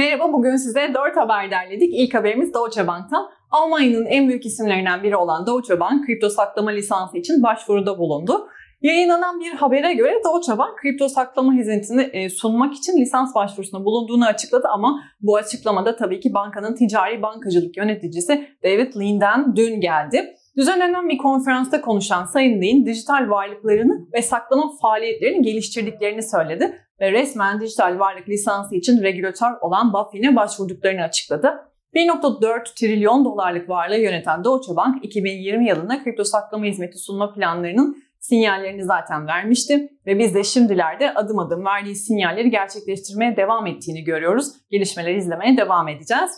Merhaba, bugün size 4 haber derledik. İlk haberimiz Deutsche Bank'tan. Almanya'nın en büyük isimlerinden biri olan Deutsche Bank, kripto saklama lisansı için başvuruda bulundu. Yayınlanan bir habere göre Deutsche Bank kripto saklama hizmetini e, sunmak için lisans başvurusunda bulunduğunu açıkladı ama bu açıklamada tabii ki bankanın ticari bankacılık yöneticisi David Lean'den dün geldi. Düzenlenen bir konferansta konuşan Sayın Lean, dijital varlıklarını ve saklama faaliyetlerini geliştirdiklerini söyledi ve resmen dijital varlık lisansı için regülatör olan BaFin'e başvurduklarını açıkladı. 1.4 trilyon dolarlık varlığı yöneten Deutsche Bank 2020 yılında kripto saklama hizmeti sunma planlarının sinyallerini zaten vermişti ve biz de şimdilerde adım adım verdiği sinyalleri gerçekleştirmeye devam ettiğini görüyoruz. Gelişmeleri izlemeye devam edeceğiz.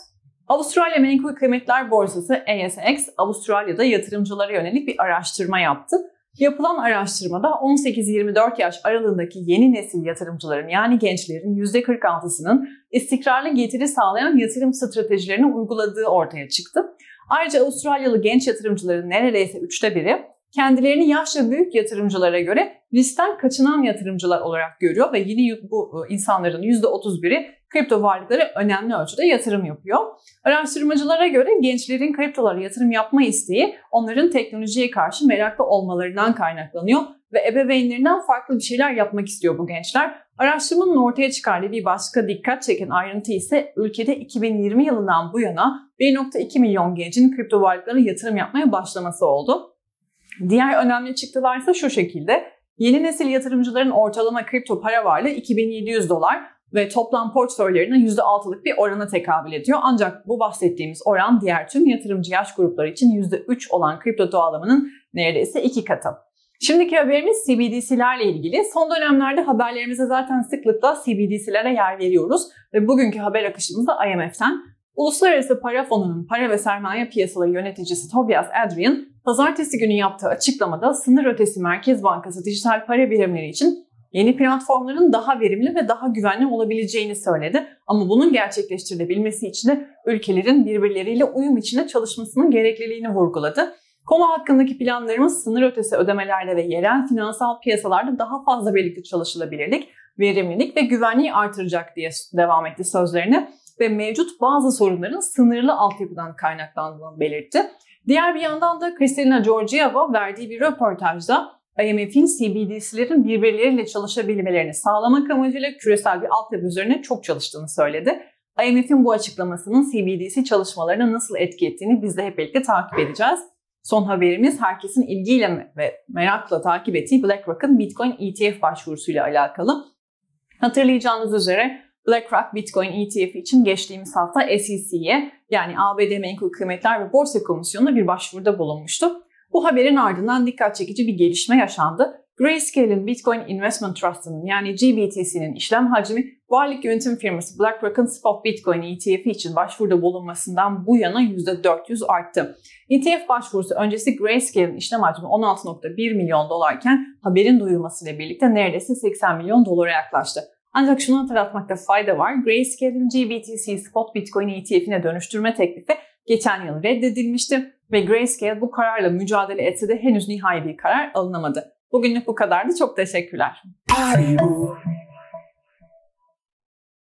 Avustralya Menkul Kıymetler Borsası ASX, Avustralya'da yatırımcılara yönelik bir araştırma yaptı. Yapılan araştırmada 18-24 yaş aralığındaki yeni nesil yatırımcıların yani gençlerin %46'sının istikrarlı getiri sağlayan yatırım stratejilerini uyguladığı ortaya çıktı. Ayrıca Avustralyalı genç yatırımcıların neredeyse üçte biri kendilerini yaşça büyük yatırımcılara göre riskten kaçınan yatırımcılar olarak görüyor ve yine bu e, insanların %31'i kripto varlıklara önemli ölçüde yatırım yapıyor. Araştırmacılara göre gençlerin kriptolara yatırım yapma isteği onların teknolojiye karşı meraklı olmalarından kaynaklanıyor ve ebeveynlerinden farklı bir şeyler yapmak istiyor bu gençler. Araştırmanın ortaya çıkardığı bir başka dikkat çeken ayrıntı ise ülkede 2020 yılından bu yana 1.2 milyon gencin kripto varlıklara yatırım yapmaya başlaması oldu. Diğer önemli çıktılar ise şu şekilde. Yeni nesil yatırımcıların ortalama kripto para varlığı 2700 dolar ve toplam portföylerinin %6'lık bir orana tekabül ediyor. Ancak bu bahsettiğimiz oran diğer tüm yatırımcı yaş grupları için %3 olan kripto dağılımının neredeyse iki katı. Şimdiki haberimiz CBDC'lerle ilgili. Son dönemlerde haberlerimize zaten sıklıkla CBDC'lere yer veriyoruz ve bugünkü haber akışımız da IMF'ten. Uluslararası Para Fonu'nun para ve sermaye piyasaları yöneticisi Tobias Adrian, pazartesi günü yaptığı açıklamada sınır ötesi Merkez Bankası dijital para birimleri için yeni platformların daha verimli ve daha güvenli olabileceğini söyledi. Ama bunun gerçekleştirilebilmesi için de ülkelerin birbirleriyle uyum içinde çalışmasının gerekliliğini vurguladı. Konu hakkındaki planlarımız sınır ötesi ödemelerde ve yerel finansal piyasalarda daha fazla birlikte çalışılabilirlik, verimlilik ve güvenliği artıracak diye devam etti sözlerini ve mevcut bazı sorunların sınırlı altyapıdan kaynaklandığını belirtti. Diğer bir yandan da Kristalina Georgieva verdiği bir röportajda IMF'in CBDC'lerin birbirleriyle çalışabilmelerini sağlamak amacıyla küresel bir altyapı üzerine çok çalıştığını söyledi. IMF'in bu açıklamasının CBDC çalışmalarına nasıl etki ettiğini biz de hep birlikte takip edeceğiz. Son haberimiz herkesin ilgiyle ve merakla takip ettiği BlackRock'ın Bitcoin ETF başvurusuyla alakalı. Hatırlayacağınız üzere BlackRock Bitcoin ETF için geçtiğimiz hafta SEC'ye yani ABD Menkul Kıymetler ve Borsa Komisyonu'na bir başvuruda bulunmuştu. Bu haberin ardından dikkat çekici bir gelişme yaşandı. Grayscale'in Bitcoin Investment Trust'ının yani GBTC'nin işlem hacmi varlık yönetim firması BlackRock'ın Spot Bitcoin ETF için başvuruda bulunmasından bu yana %400 arttı. ETF başvurusu öncesi Grayscale'in işlem hacmi 16.1 milyon dolarken haberin duyulmasıyla birlikte neredeyse 80 milyon dolara yaklaştı. Ancak şunu hatırlatmakta fayda var. Grayscale'in GBTC Spot Bitcoin ETF'ine dönüştürme teklifi geçen yıl reddedilmişti ve Grayscale bu kararla mücadele etse de henüz nihai bir karar alınamadı. Bugünlük bu kadardı. Çok teşekkürler. Haribo.